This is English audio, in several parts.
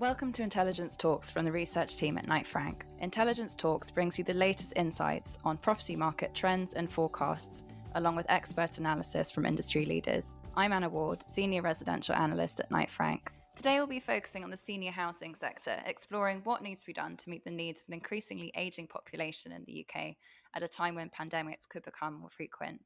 Welcome to Intelligence Talks from the research team at Knight Frank. Intelligence Talks brings you the latest insights on property market trends and forecasts, along with expert analysis from industry leaders. I'm Anna Ward, Senior Residential Analyst at Knight Frank. Today we'll be focusing on the senior housing sector, exploring what needs to be done to meet the needs of an increasingly ageing population in the UK at a time when pandemics could become more frequent.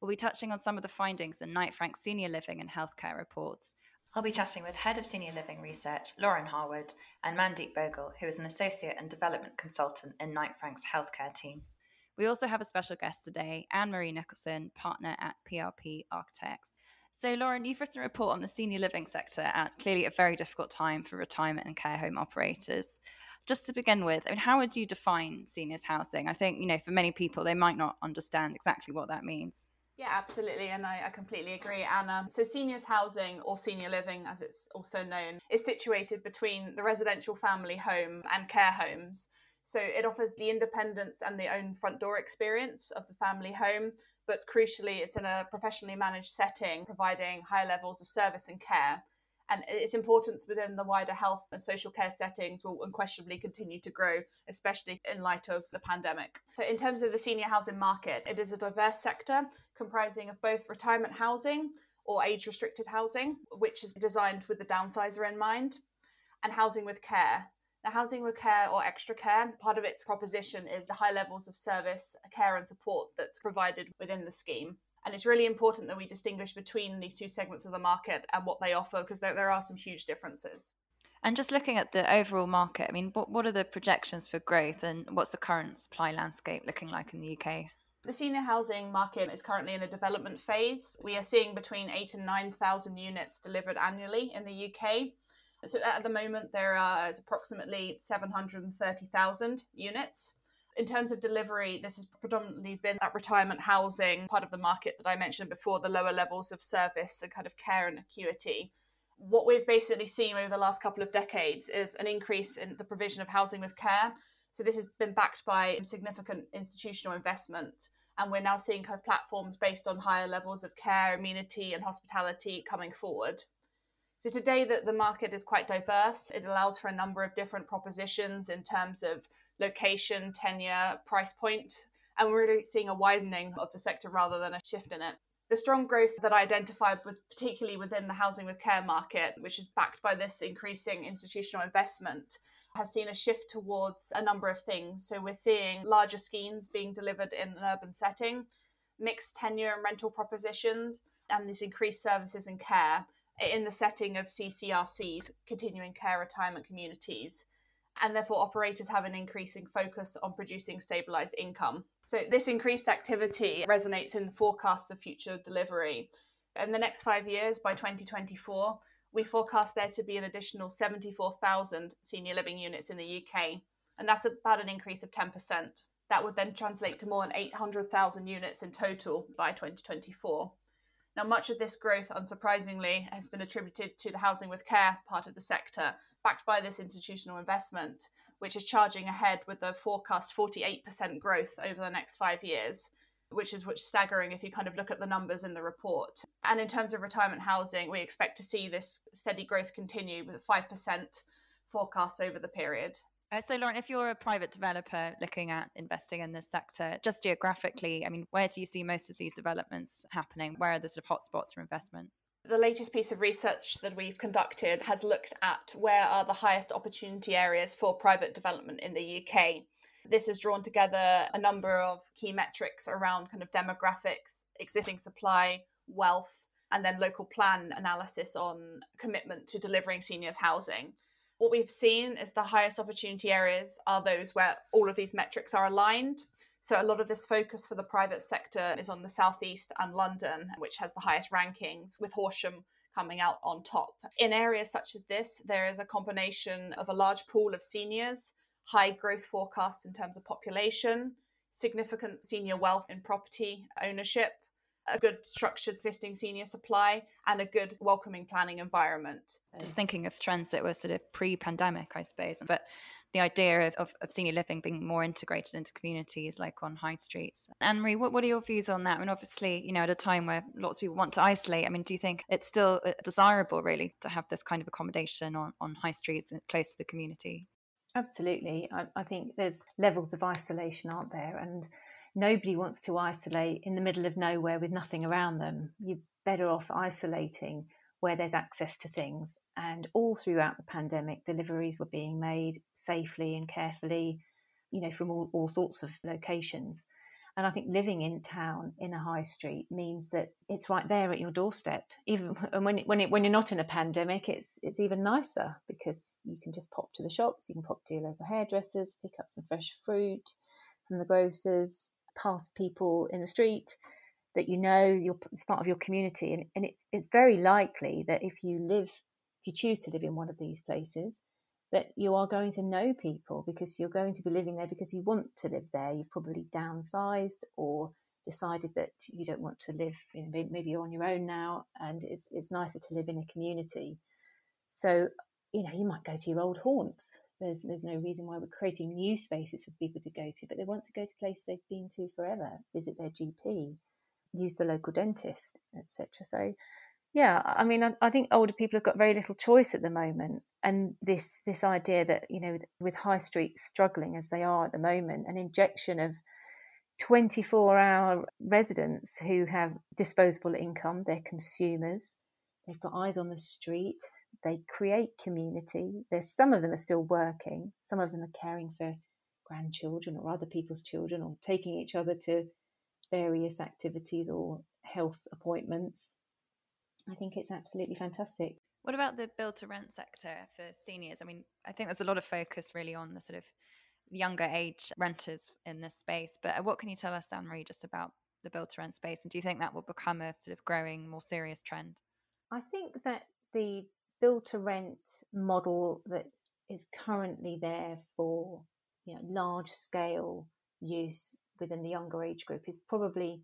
We'll be touching on some of the findings in Knight Frank's senior living and healthcare reports, I'll be chatting with Head of Senior Living Research, Lauren Harwood, and Mandeep Bogle, who is an Associate and Development Consultant in Knight Frank's healthcare team. We also have a special guest today, Anne Marie Nicholson, partner at PRP Architects. So, Lauren, you've written a report on the senior living sector at clearly a very difficult time for retirement and care home operators. Just to begin with, I mean, how would you define seniors housing? I think, you know, for many people, they might not understand exactly what that means. Yeah, absolutely. And I, I, completely agree, Anna. So, seniors housing or senior living, as it's also known, is situated between the residential family home and care homes. So, it offers the independence and the own front door experience of the family home. But crucially, it's in a professionally managed setting, providing high levels of service and care and its importance within the wider health and social care settings will unquestionably continue to grow, especially in light of the pandemic. So, in terms of the senior housing market, it is a diverse sector comprising of both retirement housing or age restricted housing, which is designed with the downsizer in mind, and housing with care. Now, housing with care or extra care, part of its proposition is the high levels of service, care, and support that's provided within the scheme. And it's really important that we distinguish between these two segments of the market and what they offer because there, there are some huge differences. And just looking at the overall market, I mean, what, what are the projections for growth and what's the current supply landscape looking like in the UK? The senior housing market is currently in a development phase. We are seeing between eight and 9,000 units delivered annually in the UK. So at the moment, there are approximately 730,000 units in terms of delivery, this has predominantly been that retirement housing part of the market that I mentioned before, the lower levels of service and kind of care and acuity. What we've basically seen over the last couple of decades is an increase in the provision of housing with care. So this has been backed by significant institutional investment. And we're now seeing kind of platforms based on higher levels of care, amenity, and hospitality coming forward. So today that the market is quite diverse. It allows for a number of different propositions in terms of location, tenure, price point, and we're really seeing a widening of the sector rather than a shift in it. The strong growth that I identified with particularly within the housing with care market, which is backed by this increasing institutional investment, has seen a shift towards a number of things. So we're seeing larger schemes being delivered in an urban setting, mixed tenure and rental propositions, and this increased services and care in the setting of CCRCs, continuing care retirement communities and therefore operators have an increasing focus on producing stabilized income. So this increased activity resonates in the forecasts of future delivery. In the next five years, by 2024, we forecast there to be an additional 74,000 senior living units in the UK, and that's about an increase of 10%. That would then translate to more than 800,000 units in total by 2024. Now, much of this growth, unsurprisingly, has been attributed to the housing with care part of the sector, backed by this institutional investment, which is charging ahead with a forecast 48% growth over the next five years, which is which staggering if you kind of look at the numbers in the report. And in terms of retirement housing, we expect to see this steady growth continue with a 5% forecast over the period. Uh, so, Lauren, if you're a private developer looking at investing in this sector, just geographically, I mean, where do you see most of these developments happening? Where are the sort of hotspots for investment? The latest piece of research that we've conducted has looked at where are the highest opportunity areas for private development in the UK. This has drawn together a number of key metrics around kind of demographics, existing supply, wealth, and then local plan analysis on commitment to delivering seniors housing. What we've seen is the highest opportunity areas are those where all of these metrics are aligned. So a lot of this focus for the private sector is on the southeast and London, which has the highest rankings, with Horsham coming out on top. In areas such as this, there is a combination of a large pool of seniors, high growth forecasts in terms of population, significant senior wealth in property ownership, a good structured existing senior supply and a good welcoming planning environment. Just thinking of trends that were sort of pre-pandemic, I suppose. But the idea of, of, of, senior living being more integrated into communities like on high streets. Anne Marie, what, what are your views on that? I mean, obviously, you know, at a time where lots of people want to isolate, I mean, do you think it's still uh, desirable really to have this kind of accommodation on, on high streets and close to the community? Absolutely. I, I think there's levels of isolation, aren't there? And nobody wants to isolate in the middle of nowhere with nothing around them. You're better off isolating where there's access to things. And all throughout the pandemic, deliveries were being made safely and carefully, you know, from all, all sorts of locations. And I think living in town in a high street means that it's right there at your doorstep. Even and when when it, when you're not in a pandemic, it's it's even nicer because you can just pop to the shops, you can pop to your local hairdressers, pick up some fresh fruit from the grocers, pass people in the street that you know you're it's part of your community and, and it's it's very likely that if you live if you choose to live in one of these places that you are going to know people because you're going to be living there because you want to live there. You've probably downsized or decided that you don't want to live in, maybe you're on your own now and it's it's nicer to live in a community. So you know you might go to your old haunts. There's there's no reason why we're creating new spaces for people to go to, but they want to go to places they've been to forever, visit their GP, use the local dentist, etc. So, yeah, I mean, I, I, think older people have got very little choice at the moment, and this this idea that you know, with high streets struggling as they are at the moment, an injection of 24 hour residents who have disposable income, they're consumers, they've got eyes on the street, they create community. There's some of them are still working, some of them are caring for grandchildren or other people's children or taking each other to various activities or health appointments. I think it's absolutely fantastic. What about the build to rent sector for seniors? I mean, I think there's a lot of focus really on the sort of younger age renters in this space, but uh, what can you tell us, Anne Marie, just about the build to rent space? And do you think that will become a sort of growing, more serious trend? I think that the build to rent model that is currently there for you know large scale use within the younger age group is probably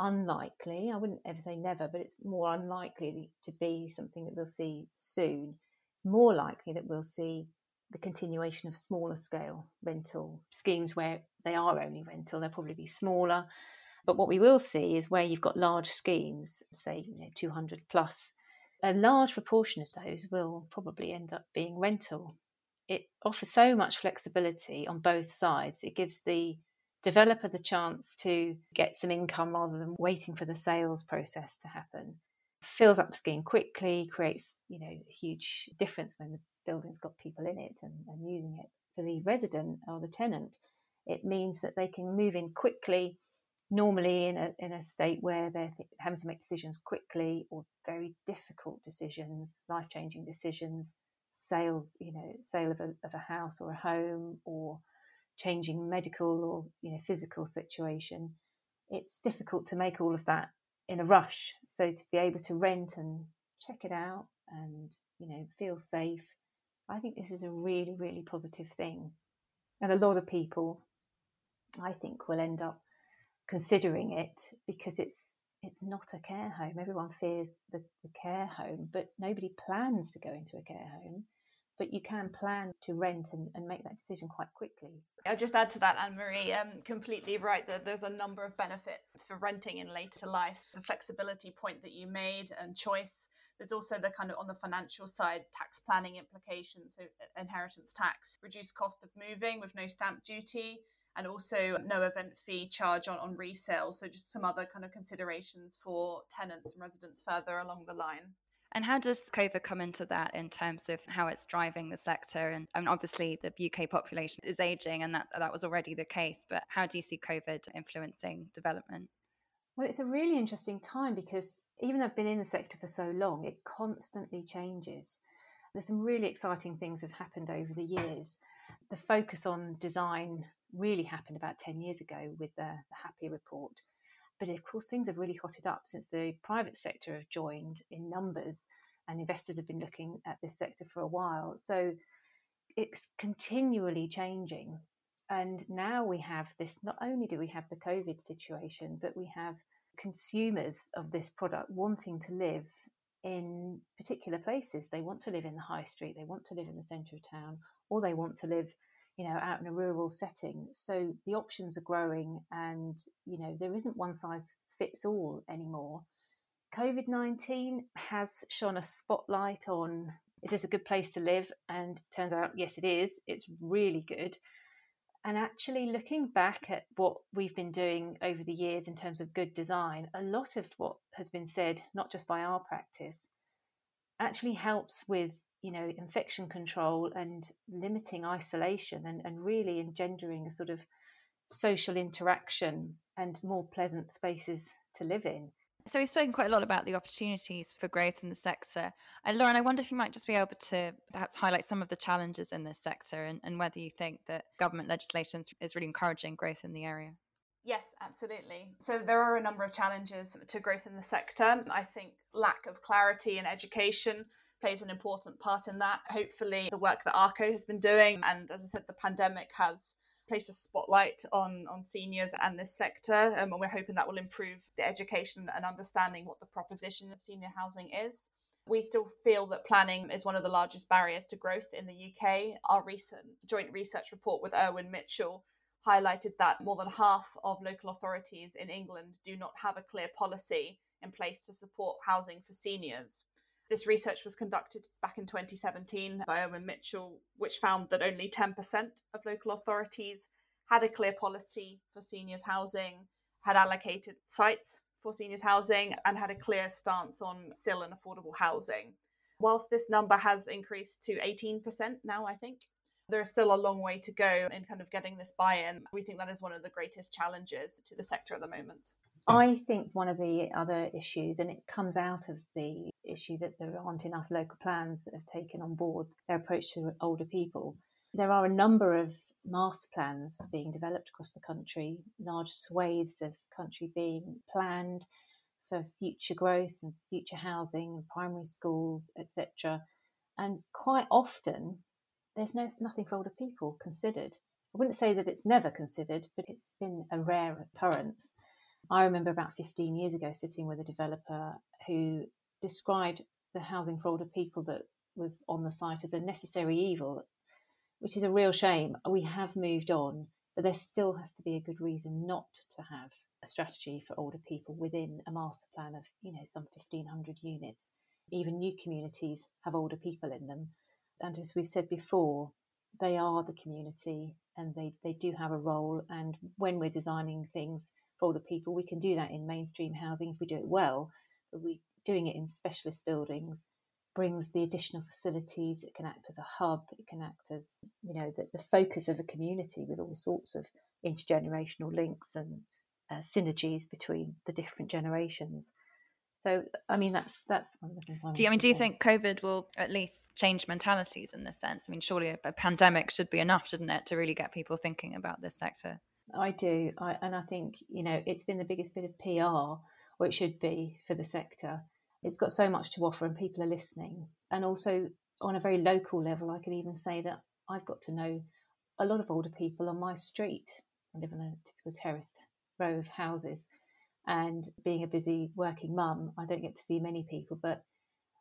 unlikely. I wouldn't ever say never, but it's more unlikely to be something that we'll see soon. It's more likely that we'll see the continuation of smaller scale rental schemes where they are only rental. They'll probably be smaller. But what we will see is where you've got large schemes, say you know 200 plus, a large proportion of those will probably end up being rental. It offers so much flexibility on both sides. It gives the developer the chance to get some income rather than waiting for the sales process to happen. Fills up scheme quickly, creates you know a huge difference when the building's got people in it and, and using it. For the resident or the tenant, it means that they can move in quickly normally in a, in a state where they're having to make decisions quickly or very difficult decisions, life changing decisions, sales, you know, sale of a, of a house or a home or changing medical or, you know, physical situation, it's difficult to make all of that in a rush. So to be able to rent and check it out and, you know, feel safe, I think this is a really, really positive thing. And a lot of people, I think, will end up considering it because it's it's not a care home. Everyone fears the, the care home, but nobody plans to go into a care home. But you can plan to rent and, and make that decision quite quickly. I'll just add to that, Anne Marie. Um, completely right that there's a number of benefits for renting in later life. The flexibility point that you made and choice. There's also the kind of on the financial side, tax planning implications, so uh, inheritance tax, reduced cost of moving with no stamp duty, and also no event fee charge on, on resale. So just some other kind of considerations for tenants and residents further along the line. And how does COVID come into that in terms of how it's driving the sector? And, and obviously, the UK population is aging, and that that was already the case. But how do you see COVID influencing development? Well, it's a really interesting time because even though I've been in the sector for so long, it constantly changes. There's some really exciting things have happened over the years. The focus on design really happened about 10 years ago with the, the HAPPI Report. But of course, things have really hotted up since the private sector have joined in numbers, and investors have been looking at this sector for a while. So it's continually changing. And now we have this not only do we have the COVID situation, but we have consumers of this product wanting to live in particular places. They want to live in the high street, they want to live in the centre of town, or they want to live you know, out in a rural setting. So the options are growing, and you know, there isn't one size fits all anymore. COVID 19 has shone a spotlight on is this a good place to live? And turns out, yes, it is. It's really good. And actually, looking back at what we've been doing over the years in terms of good design, a lot of what has been said, not just by our practice, actually helps with you know infection control and limiting isolation and, and really engendering a sort of social interaction and more pleasant spaces to live in. So we've spoken quite a lot about the opportunities for growth in the sector. And Lauren, I wonder if you might just be able to perhaps highlight some of the challenges in this sector and, and whether you think that government legislation is really encouraging growth in the area. Yes, absolutely. So there are a number of challenges to growth in the sector. I think lack of clarity in education plays an important part in that. Hopefully, the work that ARCO has been doing, and as I said, the pandemic has placed a spotlight on on seniors and this sector, um, and we're hoping that will improve the education and understanding what the proposition of senior housing is. We still feel that planning is one of the largest barriers to growth in the UK. Our recent joint research report with Irwin Mitchell highlighted that more than half of local authorities in England do not have a clear policy in place to support housing for seniors. This research was conducted back in 2017 by Irwin Mitchell, which found that only 10% of local authorities had a clear policy for seniors housing, had allocated sites for seniors housing, and had a clear stance on CIL and affordable housing. Whilst this number has increased to 18% now, I think, there's still a long way to go in kind of getting this buy in. We think that is one of the greatest challenges to the sector at the moment. I think one of the other issues, and it comes out of the issue that there aren't enough local plans that have taken on board their approach to older people. There are a number of master plans being developed across the country, large swathes of country being planned for future growth and future housing and primary schools, etc. And quite often, there's no nothing for older people considered. I wouldn't say that it's never considered, but it's been a rare occurrence. I remember about 15 years ago sitting with a developer who described the housing for older people that was on the site as a necessary evil, which is a real shame. We have moved on, but there still has to be a good reason not to have a strategy for older people within a master plan of, you know, some 1500 units. Even new communities have older people in them. And as we've said before, they are the community and they, they do have a role. And when we're designing things older people, we can do that in mainstream housing if we do it well. But we doing it in specialist buildings brings the additional facilities. It can act as a hub. It can act as, you know, the, the focus of a community with all sorts of intergenerational links and uh, synergies between the different generations. So, I mean, that's that's one of the things. I do you, I mean, do you think COVID will at least change mentalities in this sense? I mean, surely a, a, pandemic should be enough, shouldn't it, to really get people thinking about this sector? I do, I, and I think you know it's been the biggest bit of PR or it should be for the sector. It's got so much to offer, and people are listening. And also, on a very local level, I can even say that I've got to know a lot of older people on my street. I live in a typical terraced row of houses, and being a busy working mum, I don't get to see many people, but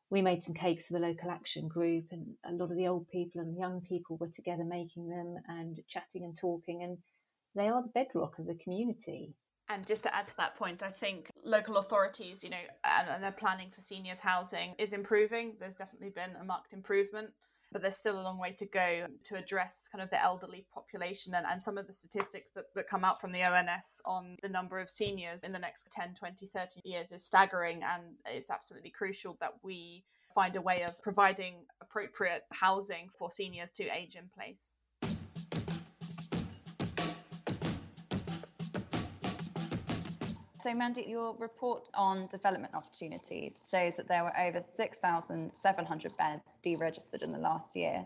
we made some cakes for the local action group and a lot of the old people and young people were together making them and chatting and talking and they are the bedrock of the community and just to add to that point, I think local authorities, you know, and, and their planning for seniors housing is improving. There's definitely been a marked improvement, but there's still a long way to go to address kind of the elderly population and, and some of the statistics that, that come out from the ONS on the number of seniors in the next 10, 20, 30 years is staggering. And it's absolutely crucial that we find a way of providing appropriate housing for seniors to age in place. So, Mandy, your report on development opportunities shows that there were over 6,700 beds deregistered in the last year.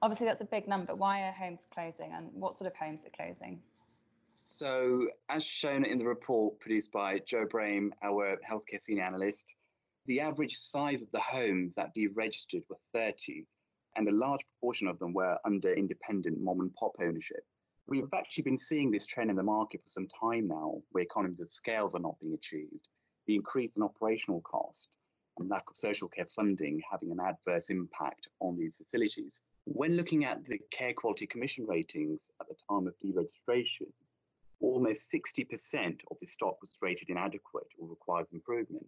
Obviously, that's a big number. Why are homes closing and what sort of homes are closing? So, as shown in the report produced by Joe Brame, our healthcare senior analyst, the average size of the homes that deregistered were 30, and a large proportion of them were under independent mom and pop ownership. We've actually been seeing this trend in the market for some time now, where economies of scales are not being achieved. The increase in operational cost and lack of social care funding having an adverse impact on these facilities. When looking at the Care Quality Commission ratings at the time of deregistration, almost 60% of the stock was rated inadequate or requires improvement,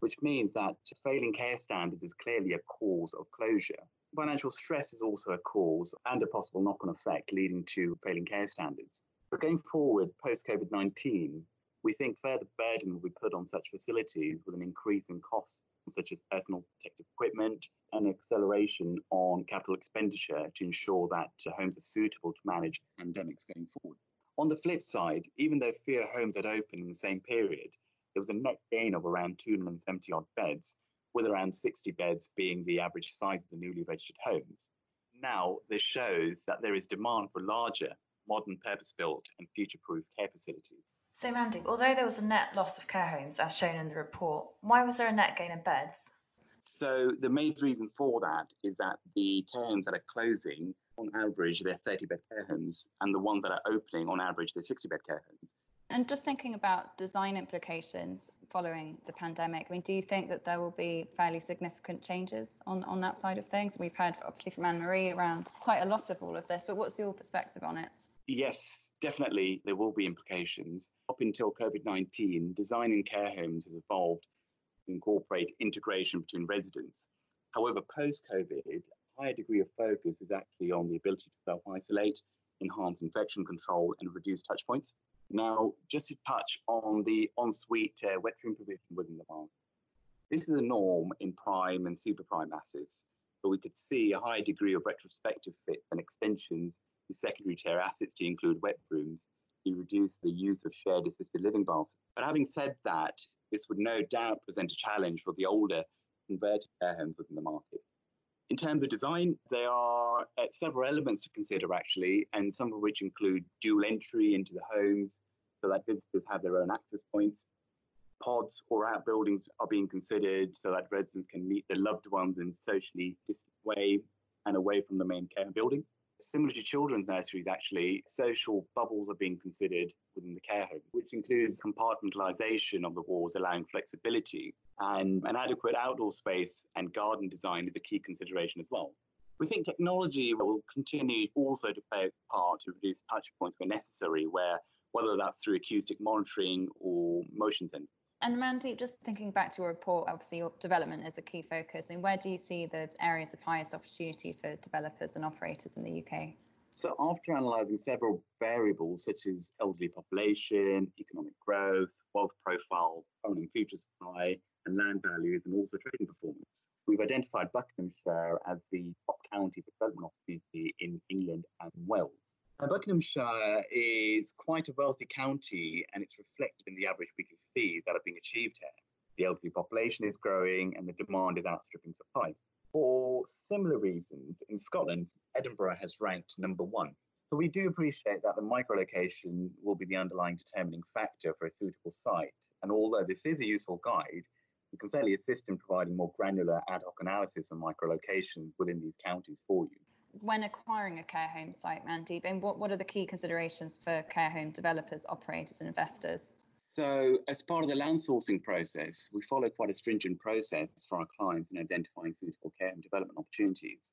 which means that failing care standards is clearly a cause of closure. Financial stress is also a cause and a possible knock on effect leading to failing care standards. But going forward, post COVID 19, we think further burden will be put on such facilities with an increase in costs such as personal protective equipment and acceleration on capital expenditure to ensure that uh, homes are suitable to manage pandemics going forward. On the flip side, even though fewer homes had opened in the same period, there was a net gain of around 270 odd beds, with around 60 beds being the average size of the newly registered homes. Now, this shows that there is demand for larger, modern, purpose built, and future proof care facilities. So, Mandy, although there was a net loss of care homes as shown in the report, why was there a net gain in beds? So, the main reason for that is that the care homes that are closing, on average, they're 30 bed care homes, and the ones that are opening, on average, they're 60 bed care homes. And just thinking about design implications following the pandemic, I mean, do you think that there will be fairly significant changes on, on that side of things? We've heard obviously from Anne Marie around quite a lot of all of this, but what's your perspective on it? Yes, definitely there will be implications. Up until COVID 19, design in care homes has evolved to incorporate integration between residents. However, post COVID, a higher degree of focus is actually on the ability to self isolate, enhance infection control, and reduce touch points. Now, just to touch on the ensuite uh, wet room provision within the market. This is a norm in prime and super prime assets, but we could see a high degree of retrospective fits and extensions to secondary tier assets to include wet rooms to reduce the use of shared assisted living bathrooms. But having said that, this would no doubt present a challenge for the older converted care homes within the market. In terms of design, there are uh, several elements to consider actually, and some of which include dual entry into the homes so that visitors have their own access points. Pods or outbuildings are being considered so that residents can meet their loved ones in socially distant way and away from the main care building. Similar to children's nurseries, actually, social bubbles are being considered within the care home, which includes compartmentalization of the walls, allowing flexibility. And an adequate outdoor space and garden design is a key consideration as well. We think technology will continue also to play a part to reduce touch points where necessary, where whether that's through acoustic monitoring or motion sensors. And Mandy, just thinking back to your report, obviously your development is a key focus. I mean, where do you see the areas of highest opportunity for developers and operators in the UK? So, after analysing several variables such as elderly population, economic growth, wealth profile, current and future supply, and land values, and also trading performance, we've identified Buckinghamshire as the top county for development opportunity in England and Wales. Now, Buckinghamshire is quite a wealthy county and it's reflected in the average weekly fees that are being achieved here. The elderly population is growing and the demand is outstripping supply. For similar reasons, in Scotland, Edinburgh has ranked number one. So we do appreciate that the microlocation will be the underlying determining factor for a suitable site. And although this is a useful guide, we can certainly assist in providing more granular ad hoc analysis and microlocations within these counties for you when acquiring a care home site, Mandeep, and what, what are the key considerations for care home developers, operators, and investors? So, as part of the land sourcing process, we follow quite a stringent process for our clients in identifying suitable care home development opportunities.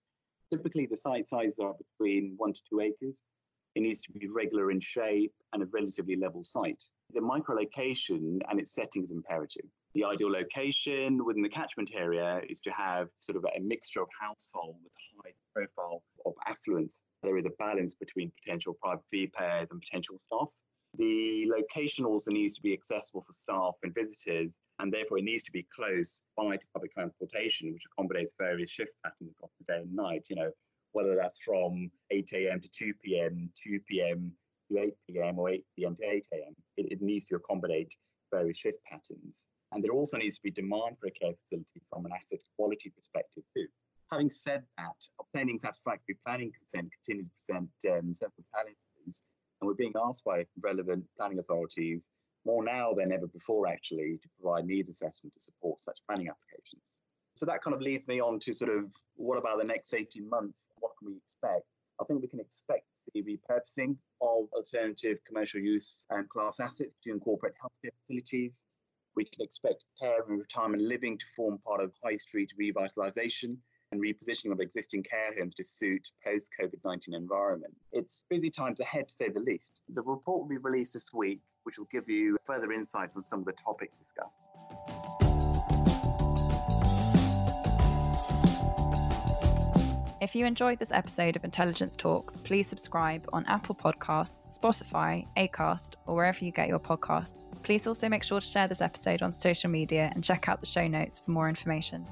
Typically, the site sizes are between one to two acres. It needs to be regular in shape and a relatively level site. The microlocation and its setting is imperative. The ideal location within the catchment area is to have sort of a mixture of household with high profile of affluence. There is a balance between potential private fee payers and potential staff. The location also needs to be accessible for staff and visitors, and therefore it needs to be close by to public transportation, which accommodates various shift patterns across the day and night. You know, whether that's from 8 a.m. to 2 p.m., 2 p.m. to 8 p.m., or 8 p.m. to 8 a.m. It, it needs to accommodate various shift patterns. And there also needs to be demand for a care facility from an asset quality perspective too. Having said that, obtaining satisfactory planning consent continues to present um, several challenges, and we're being asked by relevant planning authorities more now than ever before, actually, to provide needs assessment to support such planning applications. So that kind of leads me on to sort of what about the next 18 months? What can we expect? I think we can expect to see repurposing of alternative commercial use and class assets to incorporate healthcare facilities, we can expect care and retirement living to form part of high street revitalisation. and repositioning of existing care homes to suit post COVID 19 environment. It's busy times ahead, to say the least. The report will be released this week, which will give you further insights on some of the topics discussed. If you enjoyed this episode of Intelligence Talks, please subscribe on Apple Podcasts, Spotify, Acast, or wherever you get your podcasts. Please also make sure to share this episode on social media and check out the show notes for more information.